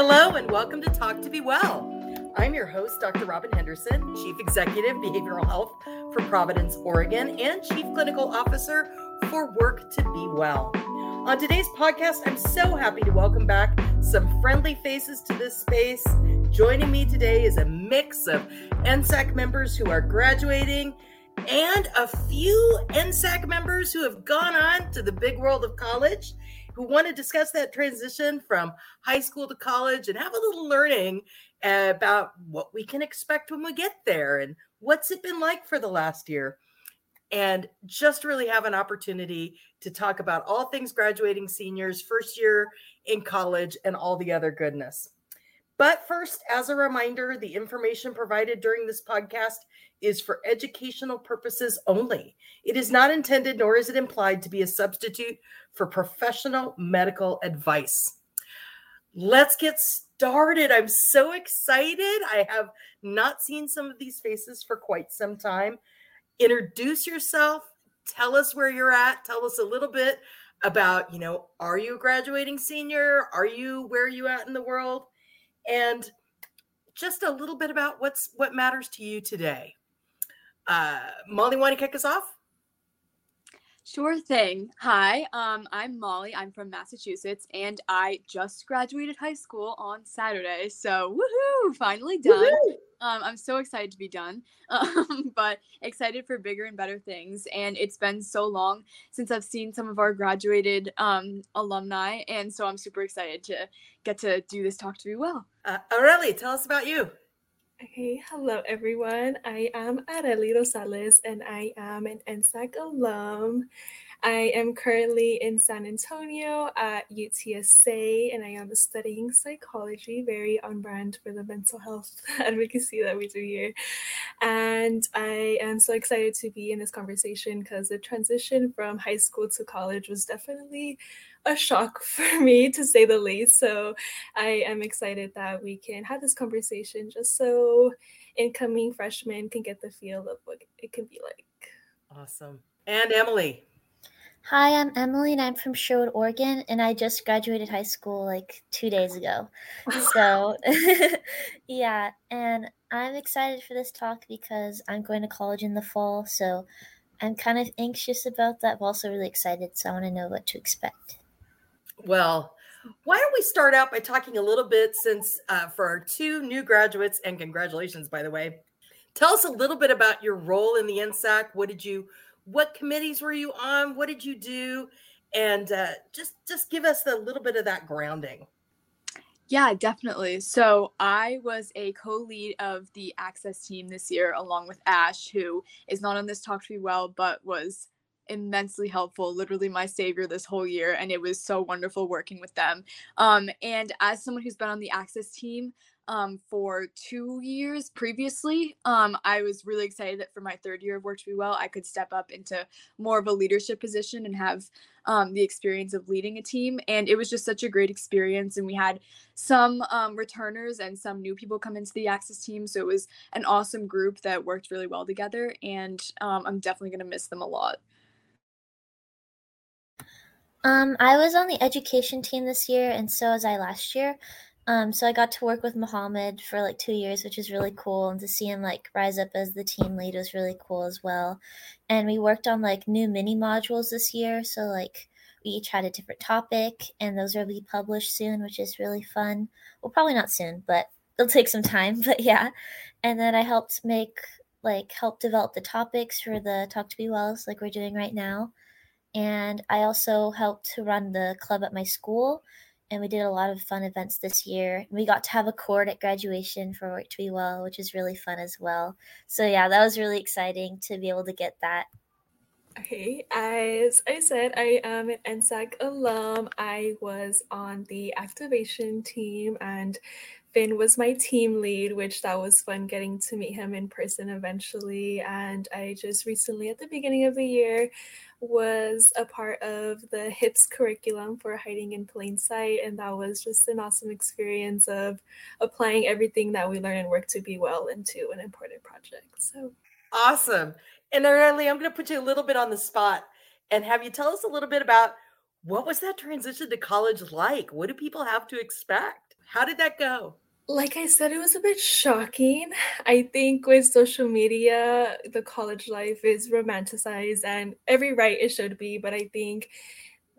Hello, and welcome to Talk to Be Well. I'm your host, Dr. Robin Henderson, Chief Executive Behavioral Health for Providence, Oregon, and Chief Clinical Officer for Work to Be Well. On today's podcast, I'm so happy to welcome back some friendly faces to this space. Joining me today is a mix of NSAC members who are graduating and a few NSAC members who have gone on to the big world of college who want to discuss that transition from high school to college and have a little learning about what we can expect when we get there and what's it been like for the last year and just really have an opportunity to talk about all things graduating seniors, first year in college, and all the other goodness. But first, as a reminder, the information provided during this podcast is for educational purposes only. It is not intended, nor is it implied to be a substitute for professional medical advice. Let's get started. I'm so excited. I have not seen some of these faces for quite some time introduce yourself tell us where you're at tell us a little bit about you know are you a graduating senior are you where are you at in the world and just a little bit about what's what matters to you today uh molly want to kick us off Sure thing. Hi, um, I'm Molly. I'm from Massachusetts, and I just graduated high school on Saturday. So, woohoo! Finally done. Woo-hoo! Um, I'm so excited to be done, um, but excited for bigger and better things. And it's been so long since I've seen some of our graduated um, alumni, and so I'm super excited to get to do this Talk to Be Well. Uh, Arely, tell us about you. Okay, hello everyone. I am Arely Rosales and I am an NSAC alum. I am currently in San Antonio at UTSA and I am studying psychology, very on brand for the mental health advocacy that we do here. And I am so excited to be in this conversation because the transition from high school to college was definitely a shock for me to say the least. So I am excited that we can have this conversation just so incoming freshmen can get the feel of what it can be like. Awesome. And Emily. Hi, I'm Emily and I'm from Sherwood, Oregon, and I just graduated high school like two days ago. So, yeah, and I'm excited for this talk because I'm going to college in the fall. So, I'm kind of anxious about that, but also really excited. So, I want to know what to expect. Well, why don't we start out by talking a little bit since uh, for our two new graduates, and congratulations, by the way. Tell us a little bit about your role in the NSAC. What did you what committees were you on? What did you do? And uh, just just give us a little bit of that grounding. Yeah, definitely. So I was a co-lead of the Access team this year, along with Ash, who is not on this talk to be well, but was immensely helpful literally my savior this whole year and it was so wonderful working with them um, and as someone who's been on the access team um, for two years previously. Um, I was really excited that for my third year of Work to Be Well, I could step up into more of a leadership position and have um, the experience of leading a team. And it was just such a great experience. And we had some um, returners and some new people come into the Access team. So it was an awesome group that worked really well together. And um, I'm definitely going to miss them a lot. Um, I was on the education team this year, and so was I last year. Um, so I got to work with Mohammed for like two years, which is really cool, and to see him like rise up as the team lead was really cool as well. And we worked on like new mini modules this year, so like we each had a different topic, and those will be published soon, which is really fun. Well, probably not soon, but it'll take some time. But yeah, and then I helped make like help develop the topics for the Talk to Be Wells, like we're doing right now. And I also helped to run the club at my school and we did a lot of fun events this year. We got to have a court at graduation for Work to Be Well, which is really fun as well. So yeah, that was really exciting to be able to get that. Okay, as I said, I am an NSAC alum. I was on the activation team and Finn was my team lead, which that was fun getting to meet him in person eventually. And I just recently, at the beginning of the year, was a part of the HIPS curriculum for hiding in plain sight. And that was just an awesome experience of applying everything that we learn and work to be well into an important project. So awesome. And Arely, I'm going to put you a little bit on the spot and have you tell us a little bit about what was that transition to college like? What do people have to expect? How did that go? Like I said, it was a bit shocking. I think with social media, the college life is romanticized and every right it should be, but I think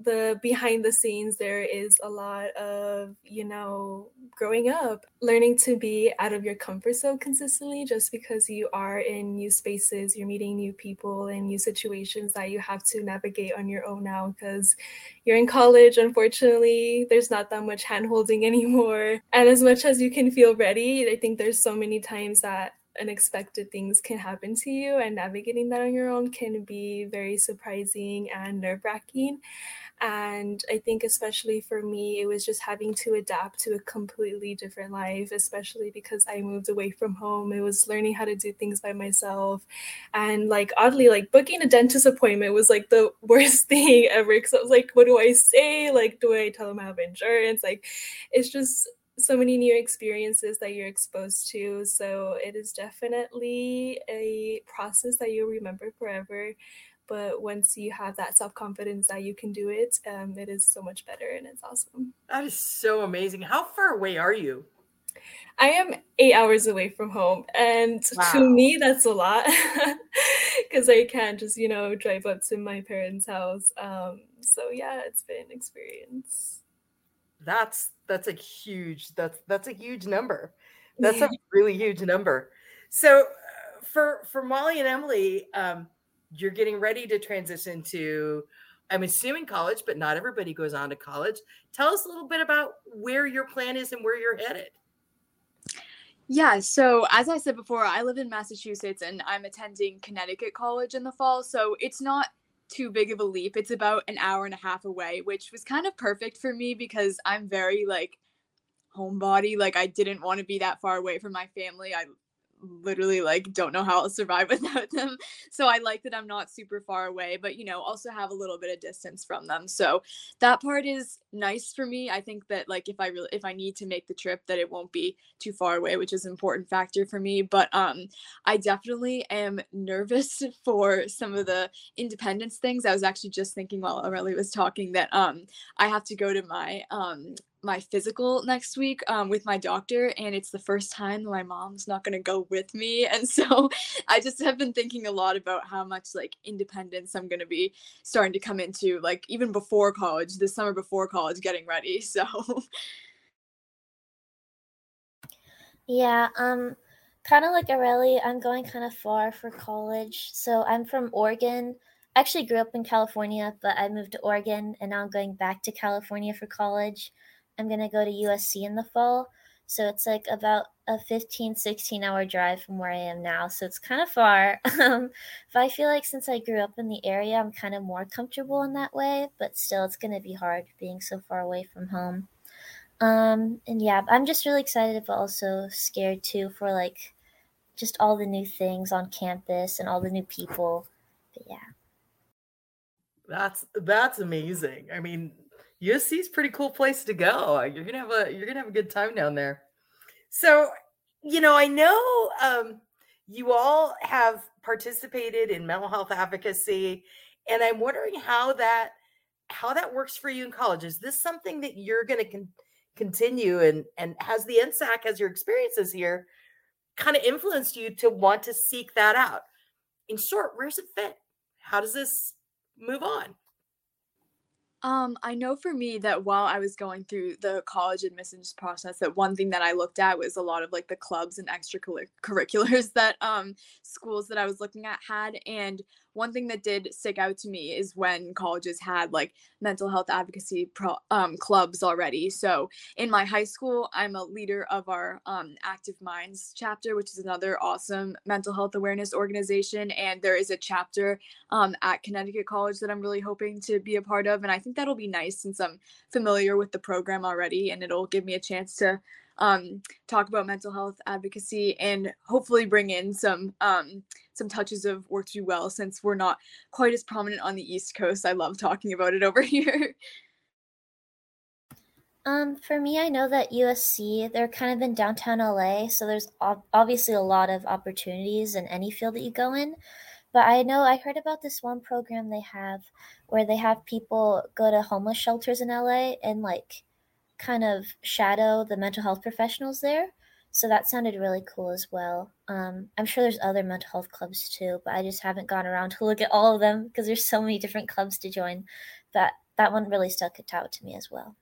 the behind the scenes there is a lot of you know growing up learning to be out of your comfort zone consistently just because you are in new spaces you're meeting new people and new situations that you have to navigate on your own now because you're in college unfortunately there's not that much hand holding anymore. And as much as you can feel ready i think there's so many times that unexpected things can happen to you and navigating that on your own can be very surprising and nerve-wracking and I think, especially for me, it was just having to adapt to a completely different life, especially because I moved away from home. It was learning how to do things by myself. And like, oddly, like booking a dentist appointment was like the worst thing ever. Cause I was like, what do I say? Like, do I tell them I have insurance? Like, it's just so many new experiences that you're exposed to. So it is definitely a process that you'll remember forever but once you have that self confidence that you can do it, um, it is so much better and it's awesome. That is so amazing. How far away are you? I am eight hours away from home, and wow. to me, that's a lot because I can't just you know drive up to my parents' house. Um, so yeah, it's been an experience. That's that's a huge that's that's a huge number. That's a really huge number. So uh, for for Molly and Emily, um, you're getting ready to transition to i'm assuming college but not everybody goes on to college tell us a little bit about where your plan is and where you're headed yeah, so as I said before, I live in Massachusetts and I'm attending Connecticut College in the fall. So it's not too big of a leap. It's about an hour and a half away, which was kind of perfect for me because I'm very like homebody. Like I didn't want to be that far away from my family. I literally like don't know how I'll survive without them. So I like that I'm not super far away, but you know, also have a little bit of distance from them. So that part is nice for me. I think that like if I really if I need to make the trip that it won't be too far away, which is an important factor for me, but um I definitely am nervous for some of the independence things. I was actually just thinking while Arely was talking that um I have to go to my um my physical next week um, with my doctor and it's the first time my mom's not going to go with me and so i just have been thinking a lot about how much like independence i'm going to be starting to come into like even before college this summer before college getting ready so. Yeah um kind of like Arely, i'm going kind of far for college so i'm from oregon. I actually grew up in california but i moved to oregon and now i'm going back to california for college I'm going to go to USC in the fall. So it's like about a 15, 16 hour drive from where I am now. So it's kind of far. Um, but I feel like since I grew up in the area, I'm kind of more comfortable in that way. But still, it's going to be hard being so far away from home. Um, and yeah, I'm just really excited, but also scared too for like just all the new things on campus and all the new people. But yeah. That's that's amazing. I mean, USC is pretty cool place to go. You're gonna have a you're gonna have a good time down there. So, you know, I know um, you all have participated in mental health advocacy, and I'm wondering how that how that works for you in college. Is this something that you're going to con- continue, and and has the NSAC, as your experiences here, kind of influenced you to want to seek that out? In short, where's it fit? How does this move on? Um, I know for me that while I was going through the college admissions process, that one thing that I looked at was a lot of like the clubs and extracurriculars that um schools that I was looking at had. And one thing that did stick out to me is when colleges had like mental health advocacy pro, um, clubs already. So in my high school, I'm a leader of our um, Active Minds chapter, which is another awesome mental health awareness organization. And there is a chapter um, at Connecticut College that I'm really hoping to be a part of. And I think that'll be nice since I'm familiar with the program already and it'll give me a chance to um, talk about mental health advocacy and hopefully bring in some um, some touches of Work to Be Well since we're not quite as prominent on the East Coast. I love talking about it over here. Um, for me, I know that USC, they're kind of in downtown LA, so there's obviously a lot of opportunities in any field that you go in. But I know I heard about this one program they have where they have people go to homeless shelters in LA and like kind of shadow the mental health professionals there. So that sounded really cool as well. Um, I'm sure there's other mental health clubs too, but I just haven't gone around to look at all of them because there's so many different clubs to join. But that one really stuck out to me as well.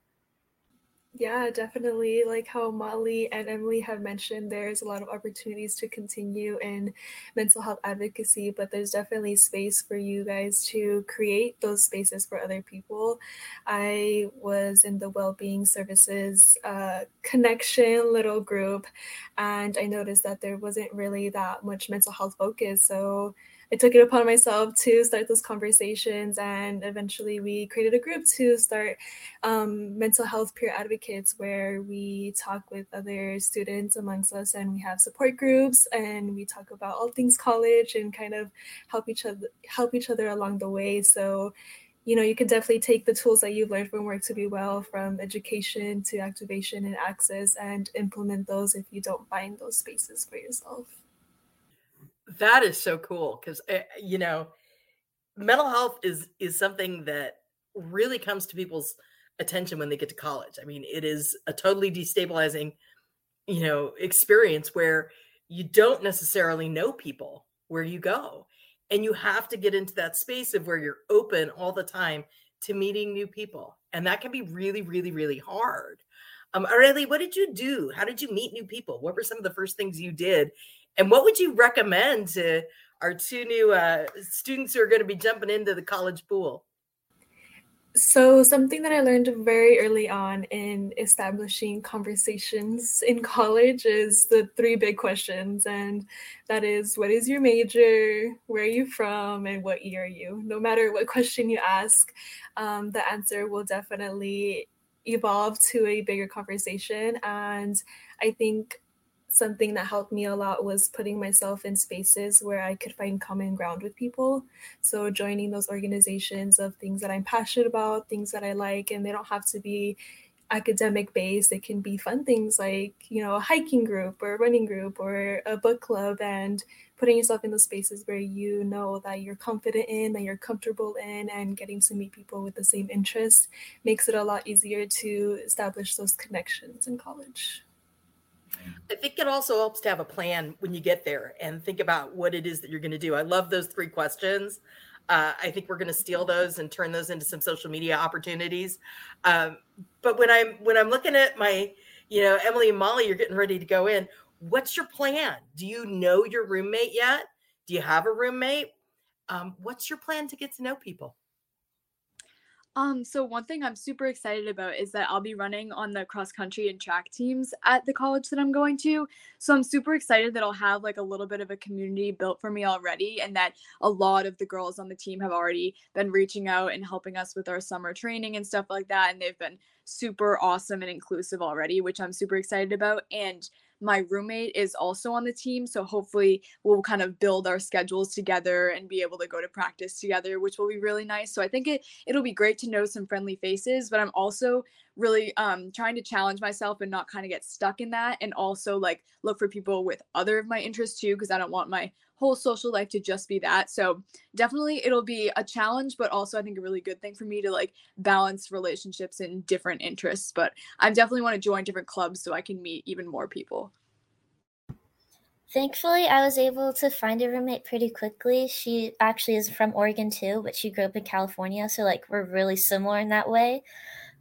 Yeah, definitely. Like how Molly and Emily have mentioned, there's a lot of opportunities to continue in mental health advocacy, but there's definitely space for you guys to create those spaces for other people. I was in the well-being services uh, connection little group, and I noticed that there wasn't really that much mental health focus. So I took it upon myself to start those conversations, and eventually we created a group to start um, mental health peer advocates, where we talk with other students amongst us, and we have support groups, and we talk about all things college and kind of help each other help each other along the way. So you know, you can definitely take the tools that you've learned from Work to Be Well, from education to activation and access, and implement those if you don't find those spaces for yourself. That is so cool because eh, you know, mental health is is something that really comes to people's attention when they get to college. I mean, it is a totally destabilizing, you know, experience where you don't necessarily know people where you go. And you have to get into that space of where you're open all the time to meeting new people. And that can be really, really, really hard. Um, Arely, what did you do? How did you meet new people? What were some of the first things you did and what would you recommend to our two new uh, students who are going to be jumping into the college pool? So, something that I learned very early on in establishing conversations in college is the three big questions. And that is what is your major, where are you from, and what year are you? No matter what question you ask, um, the answer will definitely evolve to a bigger conversation. And I think something that helped me a lot was putting myself in spaces where I could find common ground with people. So joining those organizations of things that I'm passionate about, things that I like, and they don't have to be academic based. It can be fun things like, you know, a hiking group or a running group or a book club and putting yourself in those spaces where you know that you're confident in, that you're comfortable in, and getting to meet people with the same interests makes it a lot easier to establish those connections in college. I think it also helps to have a plan when you get there and think about what it is that you're going to do. I love those three questions. Uh, I think we're going to steal those and turn those into some social media opportunities. Um, but when I'm when I'm looking at my, you know, Emily and Molly, you're getting ready to go in. What's your plan? Do you know your roommate yet? Do you have a roommate? Um, what's your plan to get to know people? Um, so one thing I'm super excited about is that I'll be running on the cross country and track teams at the college that I'm going to. So I'm super excited that I'll have like a little bit of a community built for me already and that a lot of the girls on the team have already been reaching out and helping us with our summer training and stuff like that and they've been super awesome and inclusive already, which I'm super excited about and my roommate is also on the team. So hopefully we'll kind of build our schedules together and be able to go to practice together, which will be really nice. So I think it it'll be great to know some friendly faces, but I'm also really um trying to challenge myself and not kind of get stuck in that and also like look for people with other of my interests too because I don't want my whole social life to just be that. So definitely it'll be a challenge, but also I think a really good thing for me to like balance relationships and different interests. But I definitely want to join different clubs so I can meet even more people. Thankfully, I was able to find a roommate pretty quickly. She actually is from Oregon too, but she grew up in California, so like we're really similar in that way.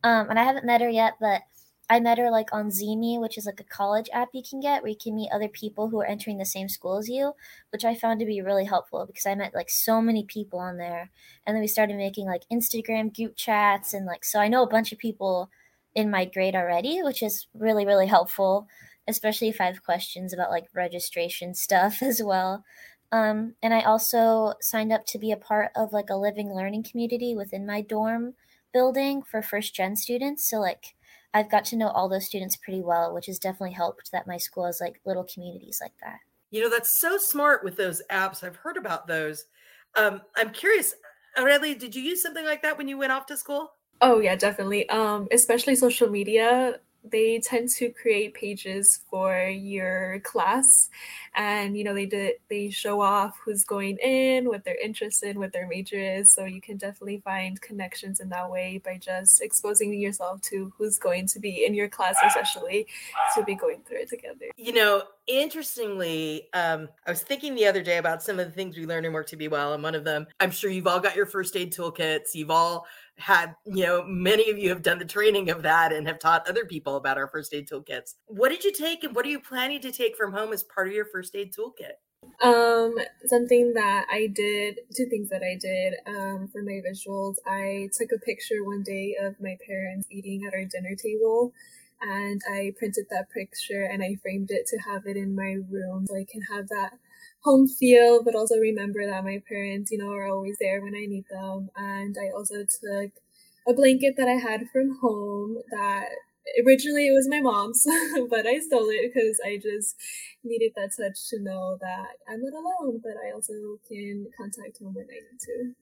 Um, and I haven't met her yet, but I met her like on ZeeMee, which is like a college app you can get where you can meet other people who are entering the same school as you, which I found to be really helpful because I met like so many people on there. And then we started making like Instagram group chats and like so I know a bunch of people in my grade already, which is really, really helpful, especially if I have questions about like registration stuff as well. Um, and I also signed up to be a part of like a living learning community within my dorm building for first gen students. So like I've got to know all those students pretty well, which has definitely helped that my school has like little communities like that. You know, that's so smart with those apps. I've heard about those. Um, I'm curious, Arely, did you use something like that when you went off to school? Oh yeah, definitely. Um, especially social media they tend to create pages for your class. And you know they did they show off who's going in what they're interested in what their major is. So you can definitely find connections in that way by just exposing yourself to who's going to be in your class especially to be going through it together. You know interestingly um, i was thinking the other day about some of the things we learned in work to be well and one of them i'm sure you've all got your first aid toolkits. You've all had, you know, many of you have done the training of that and have taught other people about our first aid toolkits. What did you take and what are you planning to take from home as part of your first aid toolkit? Um, something that I did, two things that I did um, for my visuals. I took a picture one day of my parents eating at our dinner table, and I printed that picture and I framed it to have it in my room so I can have that home feel, but also remember that my parents, you know, are always there when I need them. And I also took a blanket that I had from home that originally it was my mom's, but I stole it because I just needed that touch to know that I'm not alone, but I also can contact home when I need to.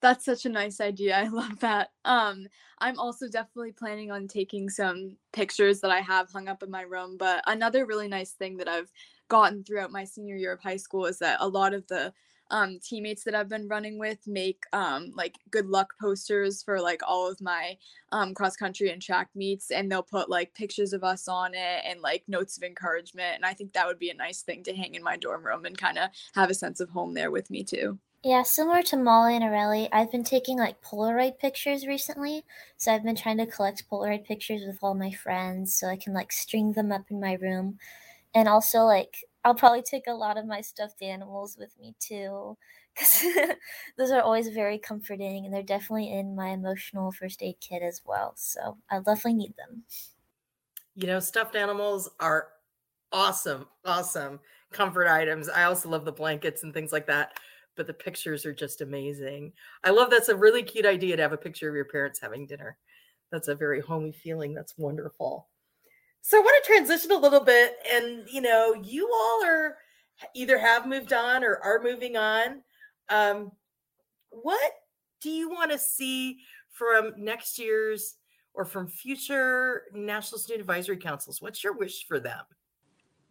That's such a nice idea. I love that. Um, I'm also definitely planning on taking some pictures that I have hung up in my room. But another really nice thing that I've gotten throughout my senior year of high school is that a lot of the um, teammates that I've been running with make um, like good luck posters for like all of my um, cross country and track meets, and they'll put like pictures of us on it and like notes of encouragement. And I think that would be a nice thing to hang in my dorm room and kind of have a sense of home there with me too. Yeah, similar to Molly and Arely, I've been taking like Polaroid pictures recently. So I've been trying to collect Polaroid pictures with all my friends so I can like string them up in my room and also like I'll probably take a lot of my stuffed animals with me too because those are always very comforting and they're definitely in my emotional first aid kit as well. So I definitely need them. You know, stuffed animals are awesome, awesome comfort items. I also love the blankets and things like that, but the pictures are just amazing. I love that's a really cute idea to have a picture of your parents having dinner. That's a very homey feeling. That's wonderful. So I want to transition a little bit, and you know, you all are either have moved on or are moving on. Um, what do you want to see from next year's or from future National Student Advisory Councils? What's your wish for them?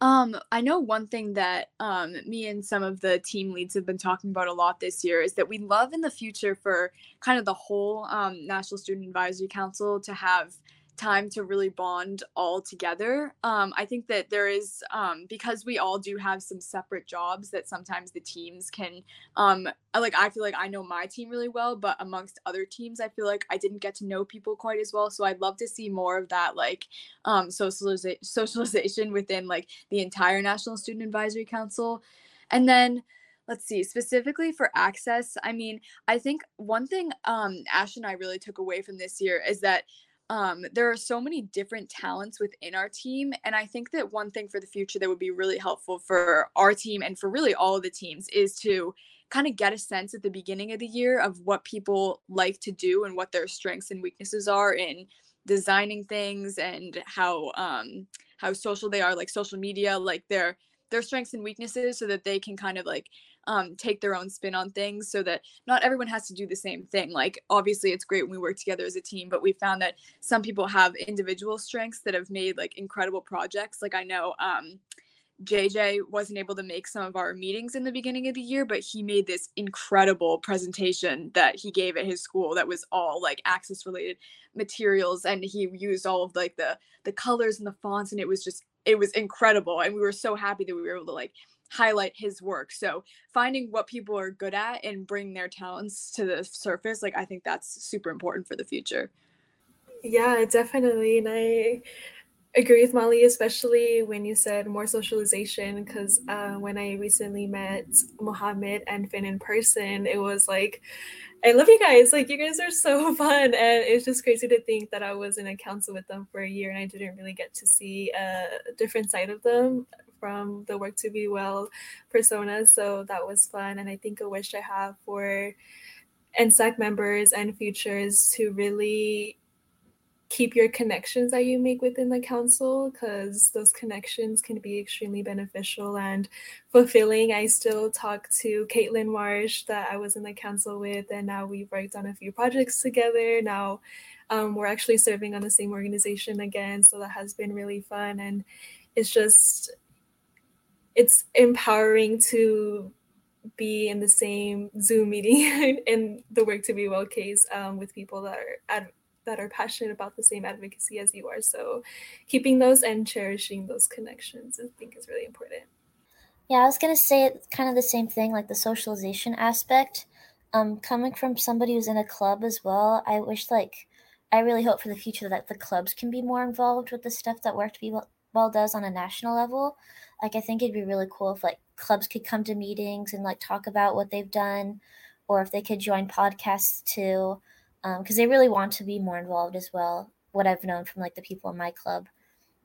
Um, I know one thing that um, me and some of the team leads have been talking about a lot this year is that we love in the future for kind of the whole um, National Student Advisory Council to have time to really bond all together. Um, I think that there is, um, because we all do have some separate jobs, that sometimes the teams can, um, like, I feel like I know my team really well, but amongst other teams, I feel like I didn't get to know people quite as well. So I'd love to see more of that, like, um, socializa- socialization within, like, the entire National Student Advisory Council. And then, let's see specifically for access i mean i think one thing um ash and i really took away from this year is that um, there are so many different talents within our team. And I think that one thing for the future that would be really helpful for our team and for really all of the teams is to kind of get a sense at the beginning of the year of what people like to do and what their strengths and weaknesses are in designing things and how um how social they are like social media like their their strengths and weaknesses so that they can kind of like um, take their own spin on things so that not everyone has to do the same thing. Like, obviously, it's great when we work together as a team, but we found that some people have individual strengths that have made like incredible projects. Like, I know um, JJ wasn't able to make some of our meetings in the beginning of the year, but he made this incredible presentation that he gave at his school that was all like access related materials and he used all of like the the colors and the fonts and it was just it was incredible and we were so happy that we were able to like highlight his work. So finding what people are good at and bring their talents to the surface, like I think that's super important for the future. Yeah, definitely. And I agree with Molly, especially when you said more socialization. Because uh, when I recently met Mohammed and Finn in person, it was like, I love you guys. Like, you guys are so fun. And it's just crazy to think that I was in a council with them for a year and I didn't really get to see a different side of them from the work to be well persona. So that was fun. And I think a wish I have for NSAC members and futures to really keep your connections that you make within the council because those connections can be extremely beneficial and fulfilling. I still talk to Caitlin Marsh that I was in the council with, and now we've worked on a few projects together. Now um, we're actually serving on the same organization again, so that has been really fun. And it's just, it's empowering to be in the same Zoom meeting in the Work to Be Well case um, with people that are at that are passionate about the same advocacy as you are. So keeping those and cherishing those connections, I think is really important. Yeah, I was gonna say kind of the same thing, like the socialization aspect. Um, coming from somebody who's in a club as well, I wish like I really hope for the future that the clubs can be more involved with the stuff that Work to Be Well does on a national level. Like I think it'd be really cool if like clubs could come to meetings and like talk about what they've done, or if they could join podcasts too because um, they really want to be more involved as well. What I've known from like the people in my club,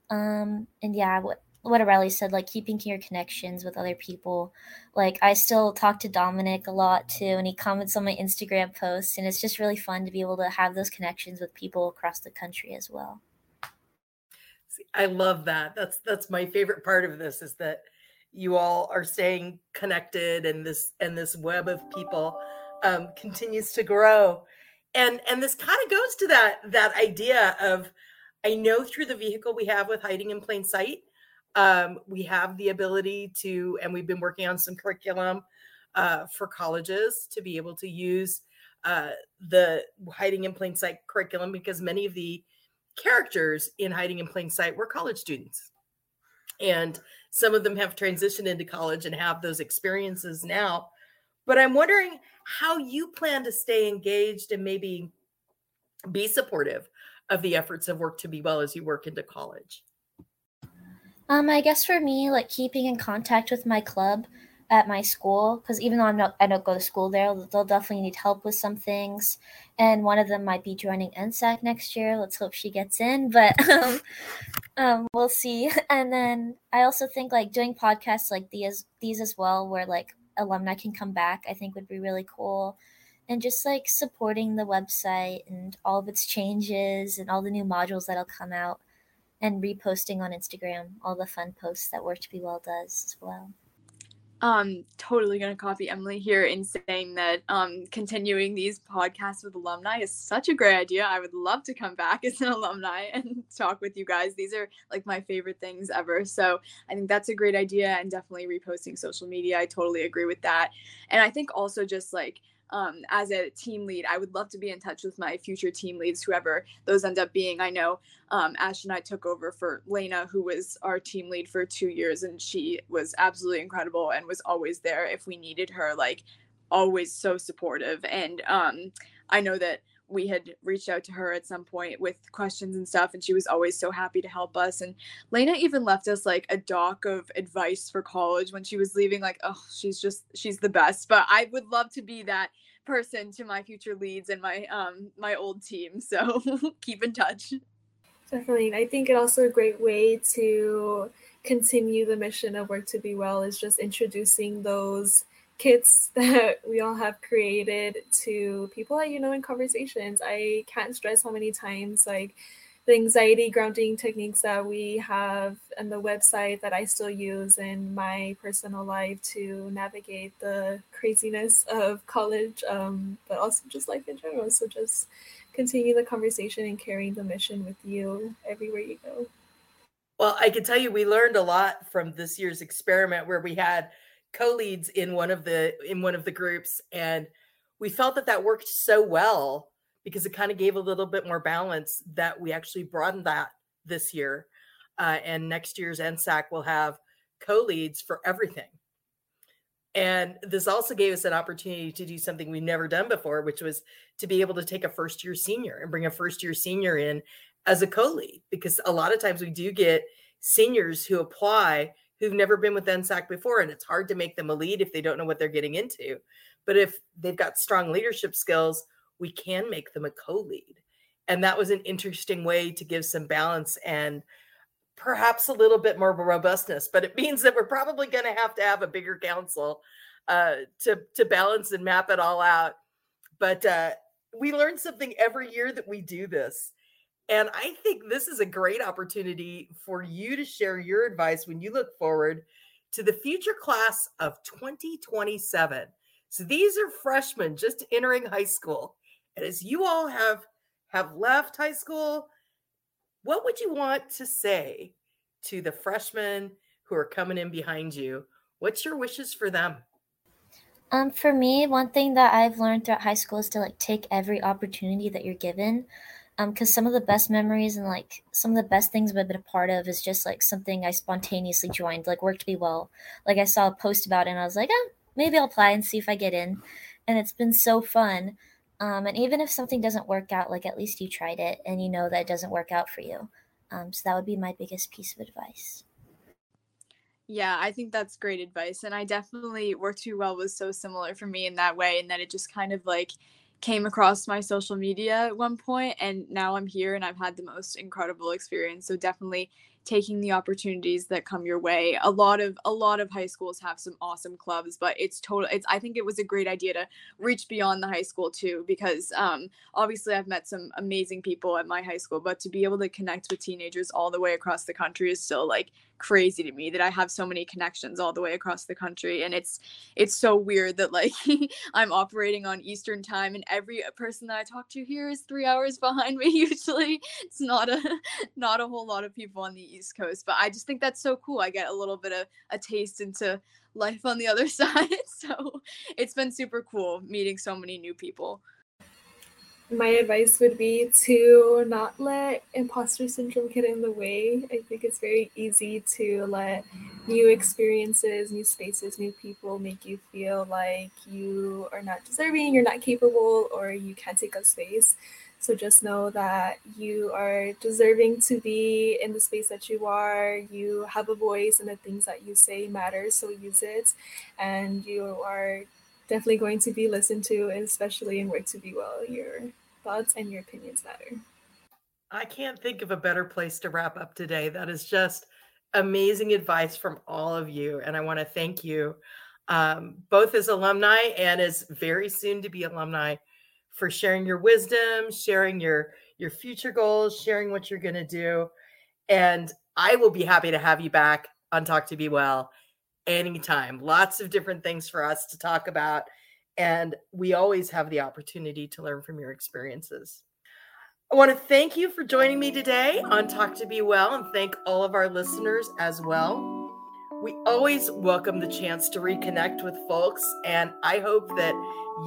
um, and yeah, what what Arely said, like keeping your connections with other people. Like I still talk to Dominic a lot too, and he comments on my Instagram posts, and it's just really fun to be able to have those connections with people across the country as well. I love that. That's that's my favorite part of this is that you all are staying connected, and this and this web of people um, continues to grow and and this kind of goes to that that idea of i know through the vehicle we have with hiding in plain sight um, we have the ability to and we've been working on some curriculum uh, for colleges to be able to use uh, the hiding in plain sight curriculum because many of the characters in hiding in plain sight were college students. And some of them have transitioned into college and have those experiences now. But i'm wondering how you plan to stay engaged and maybe be supportive of the efforts of work to be well as you work into college. Um i guess for me like keeping in contact with my club at my school because even though I'm not I don't go to school there, they'll definitely need help with some things. And one of them might be joining NSAC next year. Let's hope she gets in, but um, um, we'll see. And then I also think like doing podcasts like these these as well, where like alumni can come back, I think would be really cool. And just like supporting the website and all of its changes and all the new modules that'll come out and reposting on Instagram all the fun posts that Work to Be Well does as well um totally gonna copy emily here in saying that um continuing these podcasts with alumni is such a great idea. I would love to come back as an alumni and talk with you guys. These are like my favorite things ever. So i think that's a great idea and definitely reposting social media. I totally agree with that. And i think also just like um, as a team lead, I would love to be in touch with my future team leads, whoever those end up being. I know um, Ash and I took over for Lena, who was our team lead for two years, and she was absolutely incredible and was always there if we needed her, like always so supportive. And um, I know that we had reached out to her at some point with questions and stuff and she was always so happy to help us and lena even left us like a doc of advice for college when she was leaving like oh she's just she's the best but i would love to be that person to my future leads and my um my old team so keep in touch. Definitely i think it also a great way to continue the mission of work to be well is just introducing those kits that we all have created to people that you know in conversations. I can't stress how many times like the anxiety grounding techniques that we have and the website that I still use in my personal life to navigate the craziness of college, um, but also just life in general. So just continue the conversation and carrying the mission with you everywhere you go. Well, I can tell you we learned a lot from this year's experiment where we had co-leads in one of the in one of the groups and we felt that that worked so well because it kind of gave a little bit more balance that we actually broadened that this year uh, and next year's nsac will have co-leads for everything. And this also gave us an opportunity to do something we've never done before which was to be able to take a first year senior and bring a first year senior in as a co-lead because a lot of times we do get seniors who apply who've never been with NSAC before, and it's hard to make them a lead if they don't know what they're getting into. But if they've got strong leadership skills, we can make them a co-lead. And that was an interesting way to give some balance and perhaps a little bit more robustness. But it means that we're probably going to have to have a bigger council uh, to to balance and map it all out. But uh, we learn something every year that we do this. And I think this is a great opportunity for you to share your advice when you look forward to the future class of 2027. So these are freshmen just entering high school. And as you all have have left high school, what would you want to say to the freshmen who are coming in behind you? What's your wishes for them? Um, for me, one thing that I've learned throughout high school is to like take every opportunity that you're given. Um, because some of the best memories and like some of the best things I've been a part of is just like something I spontaneously joined, like work to be well. Like I saw a post about it and I was like, oh, maybe I'll apply and see if I get in. And it's been so fun. Um, and even if something doesn't work out, like at least you tried it and you know that it doesn't work out for you. Um, so that would be my biggest piece of advice. Yeah, I think that's great advice. And I definitely Work to Be Well was so similar for me in that way, and that it just kind of like came across my social media at one point and now I'm here and I've had the most incredible experience. So definitely taking the opportunities that come your way. A lot of a lot of high schools have some awesome clubs, but it's total it's I think it was a great idea to reach beyond the high school too because um obviously I've met some amazing people at my high school, but to be able to connect with teenagers all the way across the country is still like crazy to me that I have so many connections all the way across the country and it's it's so weird that like I'm operating on Eastern time and every uh, person that I talk to here is 3 hours behind me usually. It's not a not a whole lot of people on the East Coast but I just think that's so cool. I get a little bit of a taste into life on the other side so it's been super cool meeting so many new people my advice would be to not let imposter syndrome get in the way. I think it's very easy to let new experiences, new spaces, new people make you feel like you are not deserving, you're not capable, or you can't take up space. So just know that you are deserving to be in the space that you are. You have a voice, and the things that you say matter. So use it, and you are definitely going to be listened to, especially in Work to Be Well. Your thoughts and your opinions matter. I can't think of a better place to wrap up today. That is just amazing advice from all of you. And I want to thank you, um, both as alumni and as very soon to be alumni, for sharing your wisdom, sharing your your future goals, sharing what you're going to do. And I will be happy to have you back on Talk to Be Well anytime. Lots of different things for us to talk about. And we always have the opportunity to learn from your experiences. I want to thank you for joining me today on Talk to Be Well and thank all of our listeners as well. We always welcome the chance to reconnect with folks, and I hope that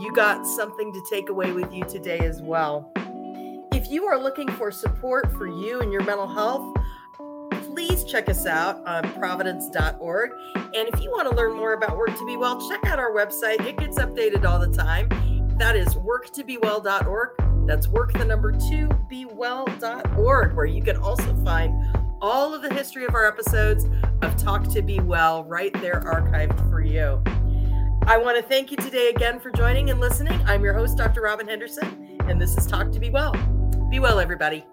you got something to take away with you today as well. If you are looking for support for you and your mental health, please check us out on providence.org. And if you want to learn more about Work to Be Well, check out our website. It gets updated all the time. That is worktobewell.org. That's work the number two be well.org, where you can also find all of the history of our episodes of Talk to Be Well right there archived for you. I want to thank you today again for joining and listening. I'm your host, Dr. Robin Henderson, and this is Talk to Be Well. Be well, everybody.